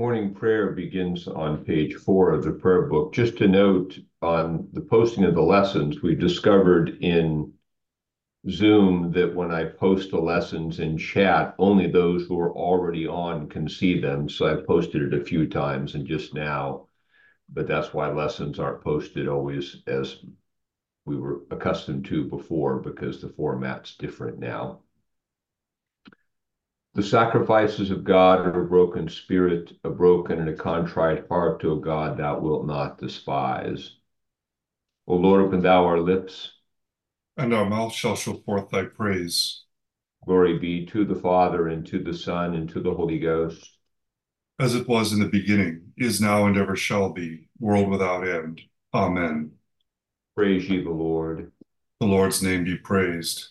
Morning prayer begins on page four of the prayer book. Just to note on the posting of the lessons, we discovered in Zoom that when I post the lessons in chat, only those who are already on can see them. So I've posted it a few times and just now, but that's why lessons aren't posted always as we were accustomed to before because the format's different now. The sacrifices of God are a broken spirit, a broken and a contrite heart, O God, thou wilt not despise. O Lord, open thou our lips, and our mouth shall show forth thy praise. Glory be to the Father, and to the Son, and to the Holy Ghost. As it was in the beginning, is now, and ever shall be, world without end. Amen. Praise ye the Lord. The Lord's name be praised.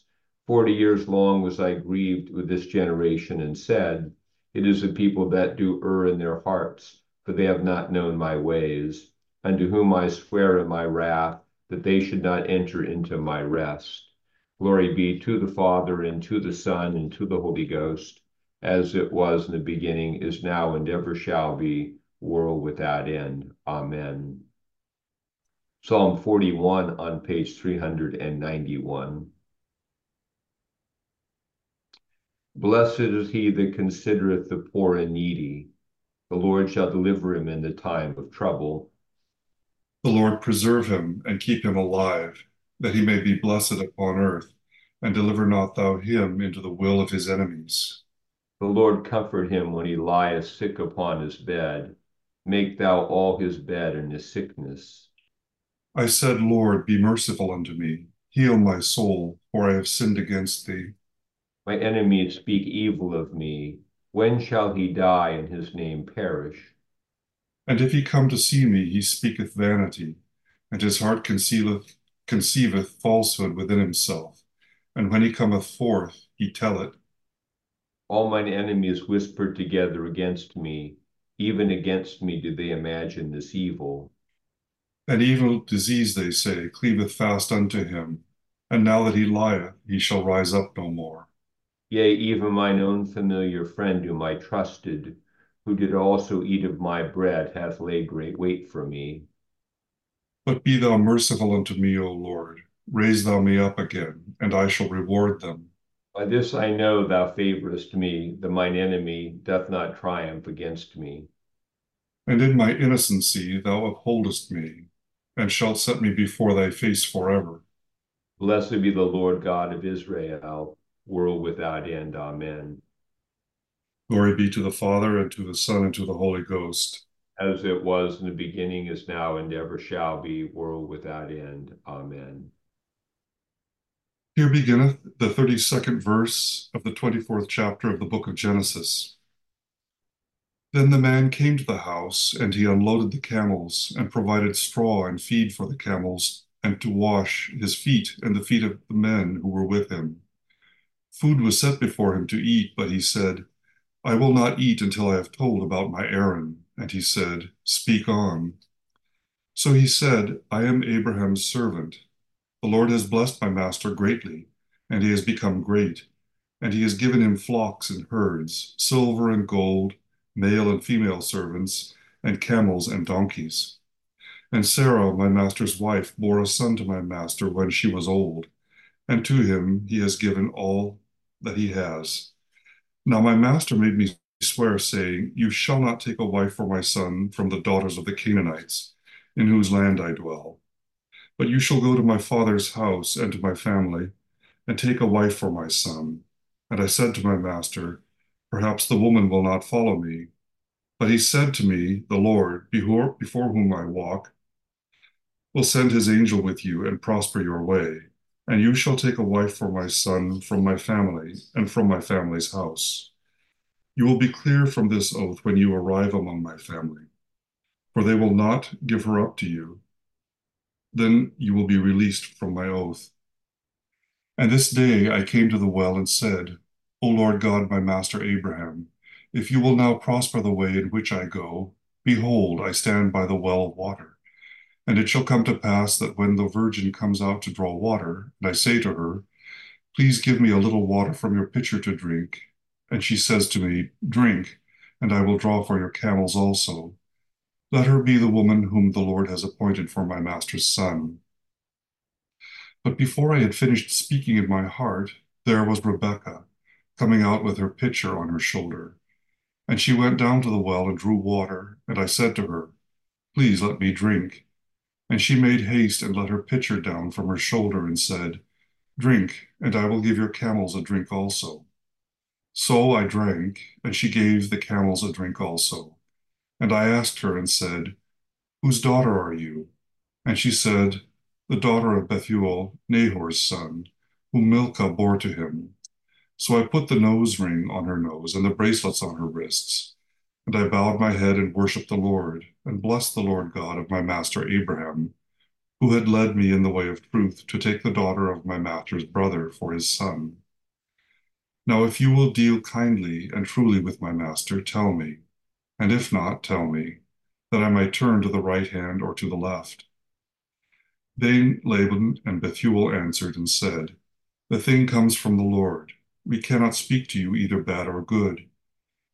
Forty years long was I grieved with this generation and said, It is a people that do err in their hearts, for they have not known my ways, unto whom I swear in my wrath that they should not enter into my rest. Glory be to the Father, and to the Son, and to the Holy Ghost, as it was in the beginning, is now, and ever shall be, world without end. Amen. Psalm 41 on page 391. Blessed is he that considereth the poor and needy. The Lord shall deliver him in the time of trouble. The Lord preserve him and keep him alive, that he may be blessed upon earth, and deliver not thou him into the will of his enemies. The Lord comfort him when he lieth sick upon his bed. Make thou all his bed in his sickness. I said, Lord, be merciful unto me. Heal my soul, for I have sinned against thee. My enemies speak evil of me. When shall he die and his name perish? And if he come to see me, he speaketh vanity, and his heart concealeth, conceiveth falsehood within himself. And when he cometh forth, he tell it. All mine enemies whisper together against me. Even against me do they imagine this evil. An evil disease, they say, cleaveth fast unto him. And now that he lieth, he shall rise up no more. Yea, even mine own familiar friend whom I trusted, who did also eat of my bread, hath laid great weight for me. But be thou merciful unto me, O Lord. Raise thou me up again, and I shall reward them. By this I know thou favorest me, that mine enemy doth not triumph against me. And in my innocency thou upholdest me, and shalt set me before thy face forever. Blessed be the Lord God of Israel world without end. Amen. Glory be to the Father, and to the Son, and to the Holy Ghost. As it was in the beginning, is now, and ever shall be, world without end. Amen. Here beginneth the 32nd verse of the 24th chapter of the book of Genesis. Then the man came to the house, and he unloaded the camels, and provided straw and feed for the camels, and to wash his feet and the feet of the men who were with him. Food was set before him to eat, but he said, I will not eat until I have told about my errand. And he said, Speak on. So he said, I am Abraham's servant. The Lord has blessed my master greatly, and he has become great. And he has given him flocks and herds, silver and gold, male and female servants, and camels and donkeys. And Sarah, my master's wife, bore a son to my master when she was old, and to him he has given all that he has. Now my master made me swear, saying, You shall not take a wife for my son from the daughters of the Canaanites, in whose land I dwell. But you shall go to my father's house and to my family, and take a wife for my son. And I said to my master, Perhaps the woman will not follow me. But he said to me, The Lord, before, before whom I walk, will send his angel with you and prosper your way. And you shall take a wife for my son from my family and from my family's house. You will be clear from this oath when you arrive among my family, for they will not give her up to you. Then you will be released from my oath. And this day I came to the well and said, O Lord God, my master Abraham, if you will now prosper the way in which I go, behold, I stand by the well of water. And it shall come to pass that when the virgin comes out to draw water, and I say to her, Please give me a little water from your pitcher to drink, and she says to me, Drink, and I will draw for your camels also. Let her be the woman whom the Lord has appointed for my master's son. But before I had finished speaking in my heart, there was Rebekah, coming out with her pitcher on her shoulder. And she went down to the well and drew water, and I said to her, Please let me drink. And she made haste and let her pitcher down from her shoulder and said, Drink, and I will give your camels a drink also. So I drank, and she gave the camels a drink also. And I asked her and said, Whose daughter are you? And she said, the daughter of Bethuel, Nahor's son, whom Milcah bore to him. So I put the nose ring on her nose and the bracelets on her wrists. And I bowed my head and worshipped the Lord, and blessed the Lord God of my master Abraham, who had led me in the way of truth to take the daughter of my master's brother for his son. Now, if you will deal kindly and truly with my master, tell me, and if not, tell me, that I might turn to the right hand or to the left. Then Laban and Bethuel answered and said, The thing comes from the Lord. We cannot speak to you either bad or good.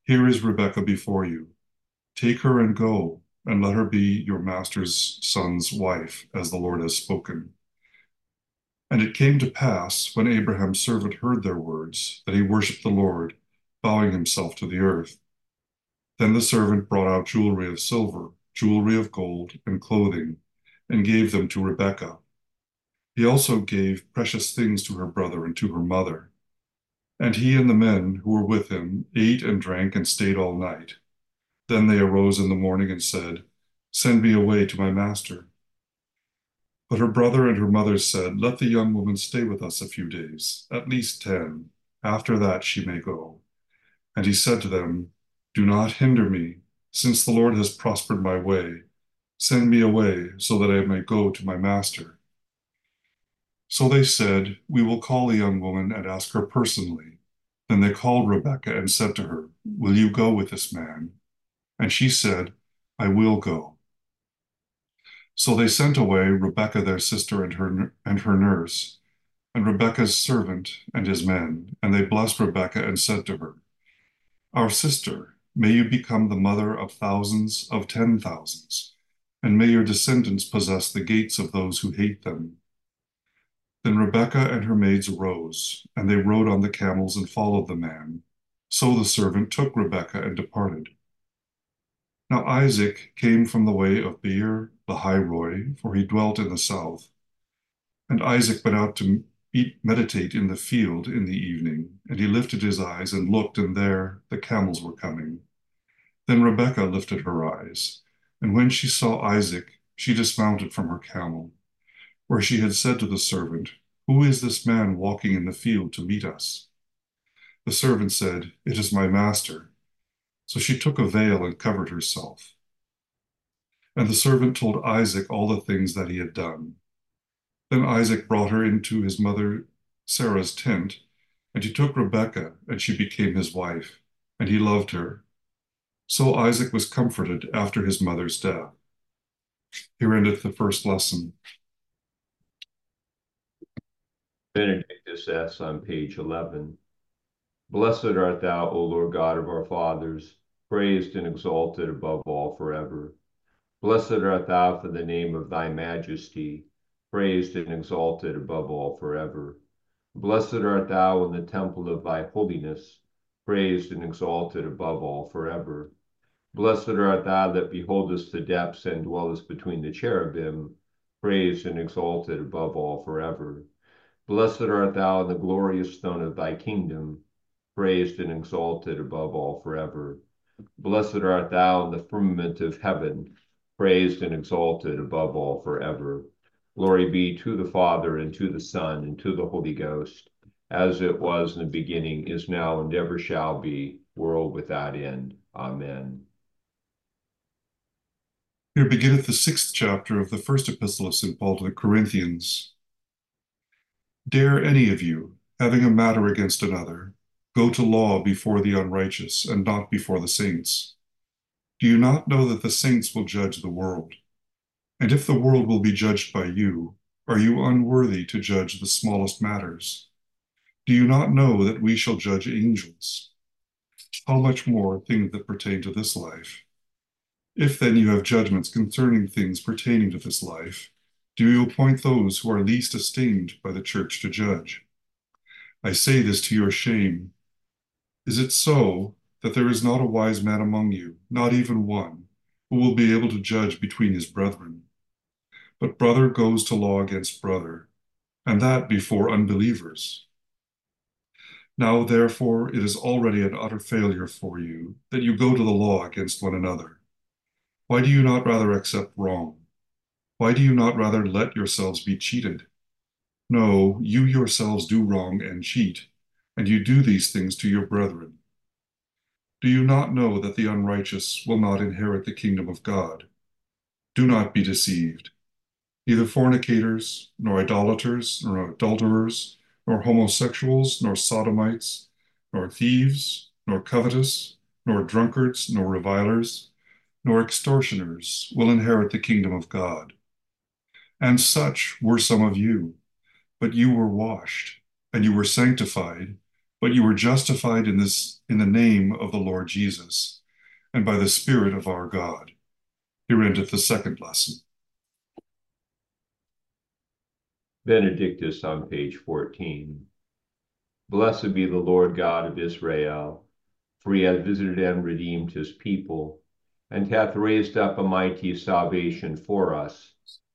Here is Rebekah before you. Take her and go, and let her be your master's son's wife, as the Lord has spoken. And it came to pass, when Abraham's servant heard their words, that he worshipped the Lord, bowing himself to the earth. Then the servant brought out jewelry of silver, jewelry of gold, and clothing and gave them to Rebekah. He also gave precious things to her brother and to her mother. And he and the men who were with him ate and drank and stayed all night. Then they arose in the morning and said, Send me away to my master. But her brother and her mother said, Let the young woman stay with us a few days, at least ten. After that she may go. And he said to them, Do not hinder me, since the Lord has prospered my way Send me away so that I may go to my master. So they said, We will call the young woman and ask her personally. Then they called Rebekah and said to her, Will you go with this man? And she said, I will go. So they sent away Rebekah their sister and her and her nurse, and Rebekah's servant and his men, and they blessed Rebekah and said to her, Our sister, may you become the mother of thousands of ten thousands and may your descendants possess the gates of those who hate them. Then Rebekah and her maids arose, and they rode on the camels and followed the man. So the servant took Rebekah and departed. Now Isaac came from the way of Beer Lahai Roi, for he dwelt in the south. And Isaac went out to eat, meditate in the field in the evening, and he lifted his eyes and looked, and there the camels were coming. Then Rebekah lifted her eyes and when she saw Isaac, she dismounted from her camel, where she had said to the servant, Who is this man walking in the field to meet us? The servant said, It is my master. So she took a veil and covered herself. And the servant told Isaac all the things that he had done. Then Isaac brought her into his mother Sarah's tent, and he took Rebekah, and she became his wife, and he loved her. So Isaac was comforted after his mother's death. Here endeth the first lesson. Benedictus es on page 11. Blessed art thou, O Lord God of our fathers, praised and exalted above all forever. Blessed art thou for the name of thy majesty, praised and exalted above all forever. Blessed art thou in the temple of thy holiness praised and exalted above all forever. Blessed art thou that beholdest the depths and dwellest between the cherubim, praised and exalted above all forever. Blessed art thou in the glorious stone of thy kingdom, praised and exalted above all forever. Blessed art thou in the firmament of heaven, praised and exalted above all forever. Glory be to the Father, and to the Son, and to the Holy Ghost, as it was in the beginning, is now, and ever shall be, world without end. Amen. Here beginneth the sixth chapter of the first epistle of St. Paul to the Corinthians. Dare any of you, having a matter against another, go to law before the unrighteous and not before the saints? Do you not know that the saints will judge the world? And if the world will be judged by you, are you unworthy to judge the smallest matters? Do you not know that we shall judge angels? How much more things that pertain to this life? If then you have judgments concerning things pertaining to this life, do you appoint those who are least esteemed by the church to judge? I say this to your shame. Is it so that there is not a wise man among you, not even one, who will be able to judge between his brethren? But brother goes to law against brother, and that before unbelievers. Now, therefore, it is already an utter failure for you that you go to the law against one another. Why do you not rather accept wrong? Why do you not rather let yourselves be cheated? No, you yourselves do wrong and cheat, and you do these things to your brethren. Do you not know that the unrighteous will not inherit the kingdom of God? Do not be deceived. Neither fornicators, nor idolaters, nor adulterers, nor homosexuals, nor sodomites, nor thieves, nor covetous, nor drunkards, nor revilers nor extortioners will inherit the kingdom of God. And such were some of you, but you were washed, and you were sanctified, but you were justified in this in the name of the Lord Jesus, and by the Spirit of our God. Here endeth the second lesson. Benedictus on page 14. Blessed be the Lord God of Israel, for he hath visited and redeemed his people and hath raised up a mighty salvation for us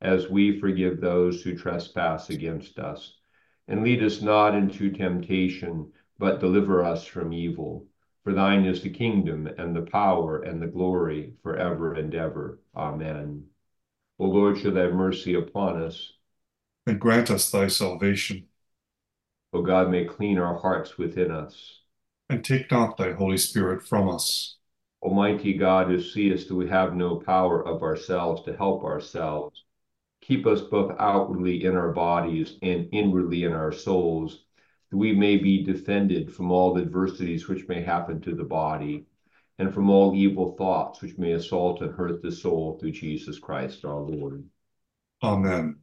as we forgive those who trespass against us. And lead us not into temptation, but deliver us from evil. For thine is the kingdom, and the power, and the glory, forever and ever. Amen. O Lord, show thy mercy upon us. And grant us thy salvation. O God, may clean our hearts within us. And take not thy Holy Spirit from us. Almighty God, who seest that we have no power of ourselves to help ourselves, keep us both outwardly in our bodies and inwardly in our souls, that we may be defended from all the adversities which may happen to the body, and from all evil thoughts which may assault and hurt the soul through Jesus Christ our Lord. Amen.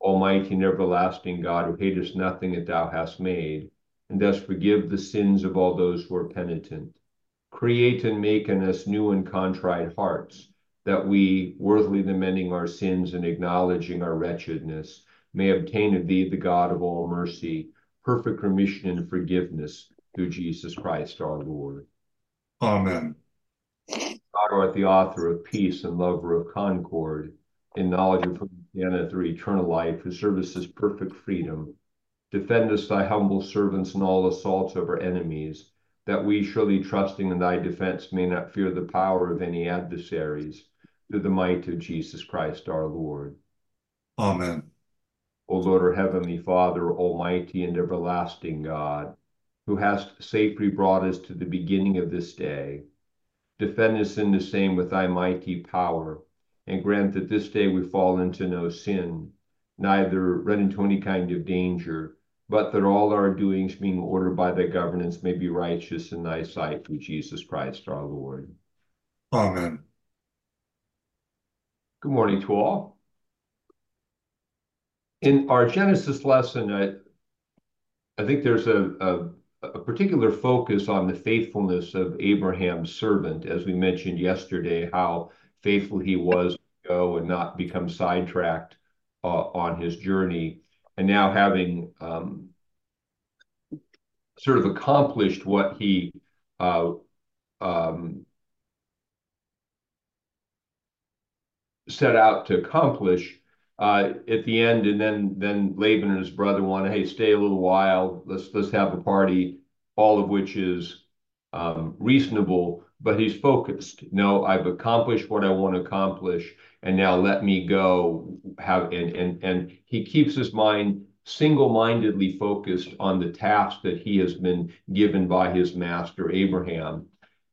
Almighty and everlasting God, who hatest nothing that thou hast made, and dost forgive the sins of all those who are penitent create and make in us new and contrite hearts, that we, worthily lamenting our sins and acknowledging our wretchedness, may obtain of thee, the God of all mercy, perfect remission and forgiveness through Jesus Christ our Lord. Amen. God art the author of peace and lover of concord, in knowledge of whom through eternal life, who services perfect freedom. Defend us, thy humble servants, in all assaults of our enemies that we surely trusting in thy defense may not fear the power of any adversaries, through the might of Jesus Christ our Lord. Amen. O Lord, our heavenly Father, almighty and everlasting God, who hast safely brought us to the beginning of this day, defend us in the same with thy mighty power, and grant that this day we fall into no sin, neither run into any kind of danger, but that all our doings being ordered by thy governance may be righteous in thy sight through Jesus Christ our Lord. Amen. Good morning to all. In our Genesis lesson, I, I think there's a, a, a particular focus on the faithfulness of Abraham's servant, as we mentioned yesterday, how faithful he was to go and not become sidetracked uh, on his journey and now having um, sort of accomplished what he uh, um, set out to accomplish uh, at the end, and then then Laban and his brother want to hey stay a little while, let's let's have a party, all of which is um, reasonable, but he's focused. No, I've accomplished what I want to accomplish, and now let me go have and and and he keeps his mind single-mindedly focused on the task that he has been given by his master Abraham.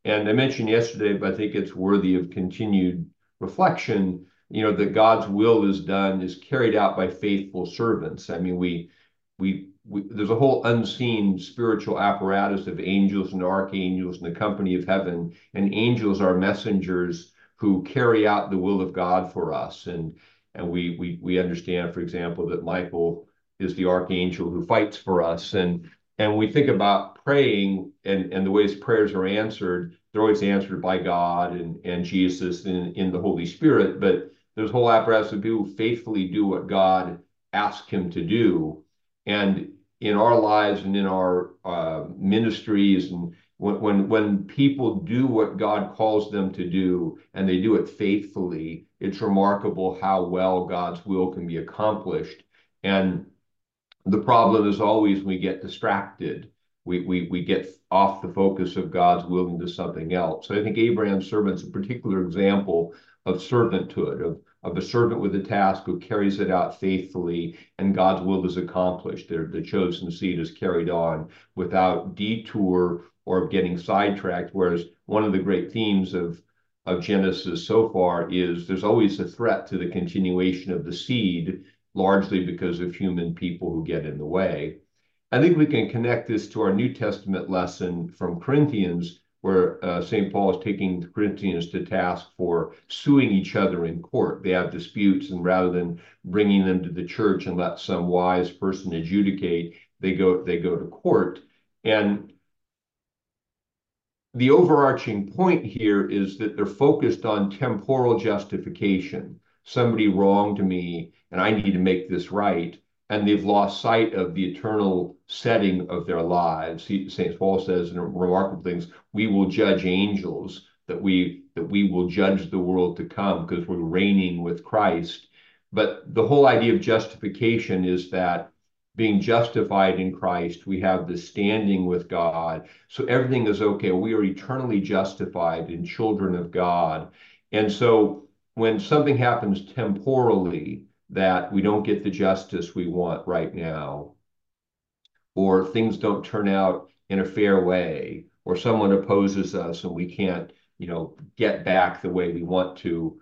And I mentioned yesterday, but I think it's worthy of continued reflection, you know, that God's will is done, is carried out by faithful servants. I mean, we we we, there's a whole unseen spiritual apparatus of angels and archangels and the company of heaven, and angels are messengers who carry out the will of God for us. And and we we we understand, for example, that Michael is the archangel who fights for us, and and we think about praying and and the ways prayers are answered. They're always answered by God and and Jesus and in the Holy Spirit, but there's a whole apparatus of people who faithfully do what God asks him to do. And in our lives and in our uh, ministries and when, when when people do what God calls them to do and they do it faithfully, it's remarkable how well God's will can be accomplished. And the problem is always we get distracted. We, we, we get off the focus of God's will into something else. So I think Abraham's servant's a particular example of servanthood, of of a servant with a task who carries it out faithfully, and God's will is accomplished. The, the chosen seed is carried on without detour or of getting sidetracked. Whereas one of the great themes of of Genesis so far is there's always a threat to the continuation of the seed, largely because of human people who get in the way. I think we can connect this to our New Testament lesson from Corinthians, where uh, St. Paul is taking the Corinthians to task for suing each other in court. They have disputes, and rather than bringing them to the church and let some wise person adjudicate, they go they go to court. And the overarching point here is that they're focused on temporal justification. Somebody wronged me, and I need to make this right and they've lost sight of the eternal setting of their lives. St. Paul says in remarkable things, we will judge angels, that we that we will judge the world to come because we're reigning with Christ. but the whole idea of justification is that being justified in Christ, we have the standing with God. So everything is okay. We are eternally justified and children of God. And so when something happens temporally that we don't get the justice we want right now, or things don't turn out in a fair way, or someone opposes us and we can't, you know, get back the way we want to,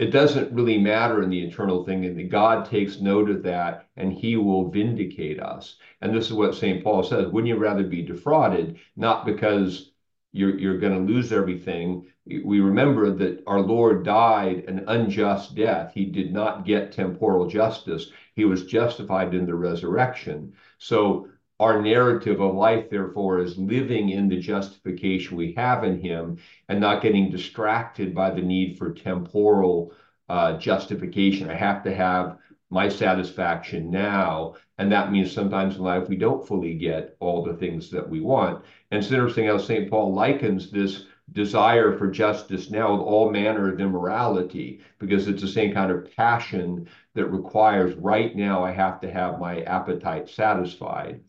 it doesn't really matter in the eternal thing, and God takes note of that, and He will vindicate us. And this is what St. Paul says: Wouldn't you rather be defrauded, not because you're you're going to lose everything? We remember that our Lord died an unjust death. He did not get temporal justice. He was justified in the resurrection. So our narrative of life, therefore, is living in the justification we have in Him and not getting distracted by the need for temporal uh, justification. I have to have my satisfaction now. And that means sometimes in life we don't fully get all the things that we want. And it's interesting how St. Paul likens this desire for justice now with all manner of immorality because it's the same kind of passion that requires right now I have to have my appetite satisfied.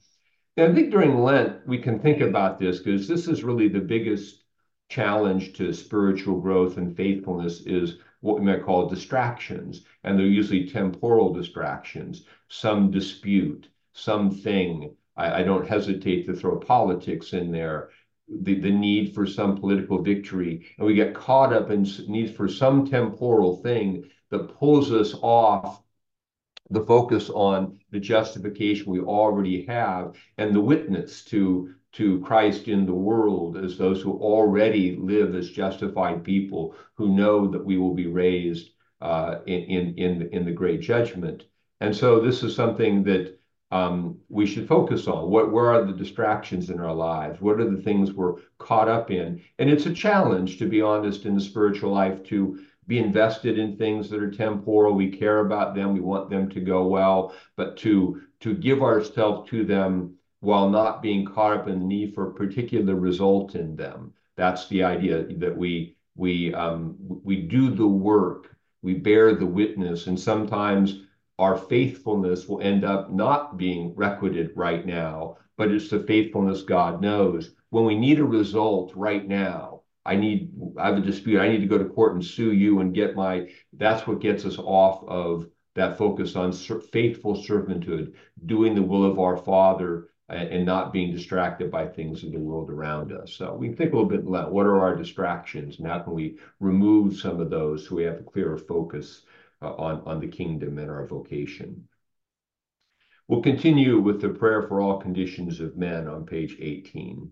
I think during Lent, we can think about this because this is really the biggest challenge to spiritual growth and faithfulness is what we might call distractions. And they're usually temporal distractions, some dispute, something. I, I don't hesitate to throw politics in there, the, the need for some political victory. And we get caught up in need for some temporal thing that pulls us off the focus on the justification we already have and the witness to to Christ in the world as those who already live as justified people who know that we will be raised uh, in in in the great judgment. And so this is something that um, we should focus on. What where are the distractions in our lives? What are the things we're caught up in? And it's a challenge, to be honest, in the spiritual life to be invested in things that are temporal. We care about them. We want them to go well, but to to give ourselves to them while not being caught up in the need for a particular result in them. That's the idea that we we um, we do the work, we bear the witness, and sometimes our faithfulness will end up not being requited right now, but it's the faithfulness God knows. When we need a result right now, I need, I have a dispute. I need to go to court and sue you and get my, that's what gets us off of that focus on ser- faithful servanthood, doing the will of our Father and, and, not being distracted by things in the world around us. So we think a little bit about what are our distractions and how can we remove some of those so we have a clearer focus uh, on, on the kingdom and our vocation. We'll continue with the prayer for all conditions of men on page 18.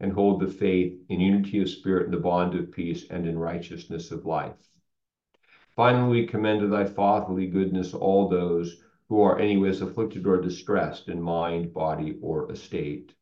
and hold the faith in unity of spirit and the bond of peace and in righteousness of life. Finally, we commend to thy fatherly goodness all those who are anyways afflicted or distressed in mind, body, or estate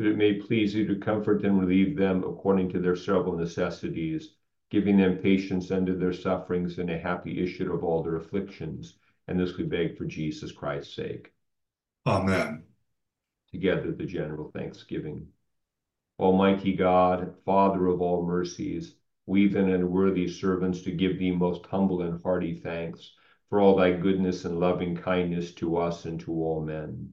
that it may please you to comfort and relieve them according to their several necessities, giving them patience under their sufferings and a happy issue of all their afflictions. And this we beg for Jesus Christ's sake. Amen. Together, the general thanksgiving. Almighty God, Father of all mercies, we then and worthy servants to give thee most humble and hearty thanks for all thy goodness and loving kindness to us and to all men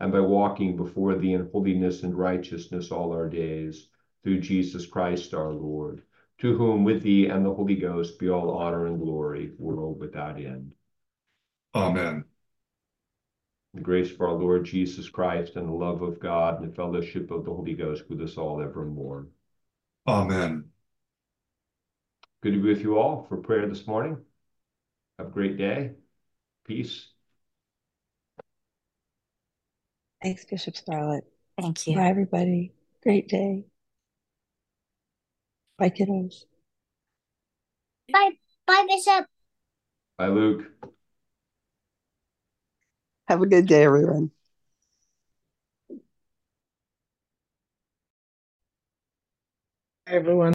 and by walking before thee in holiness and righteousness all our days, through Jesus Christ our Lord, to whom with thee and the Holy Ghost be all honor and glory, world without end. Amen. The grace of our Lord Jesus Christ and the love of God and the fellowship of the Holy Ghost with us all evermore. Amen. Good to be with you all for prayer this morning. Have a great day. Peace. Thanks, Bishop Scarlett. Thank you. Bye, everybody. Great day. Bye, kiddos. Bye, bye, Bishop. Bye, Luke. Have a good day, everyone. Hi, everyone.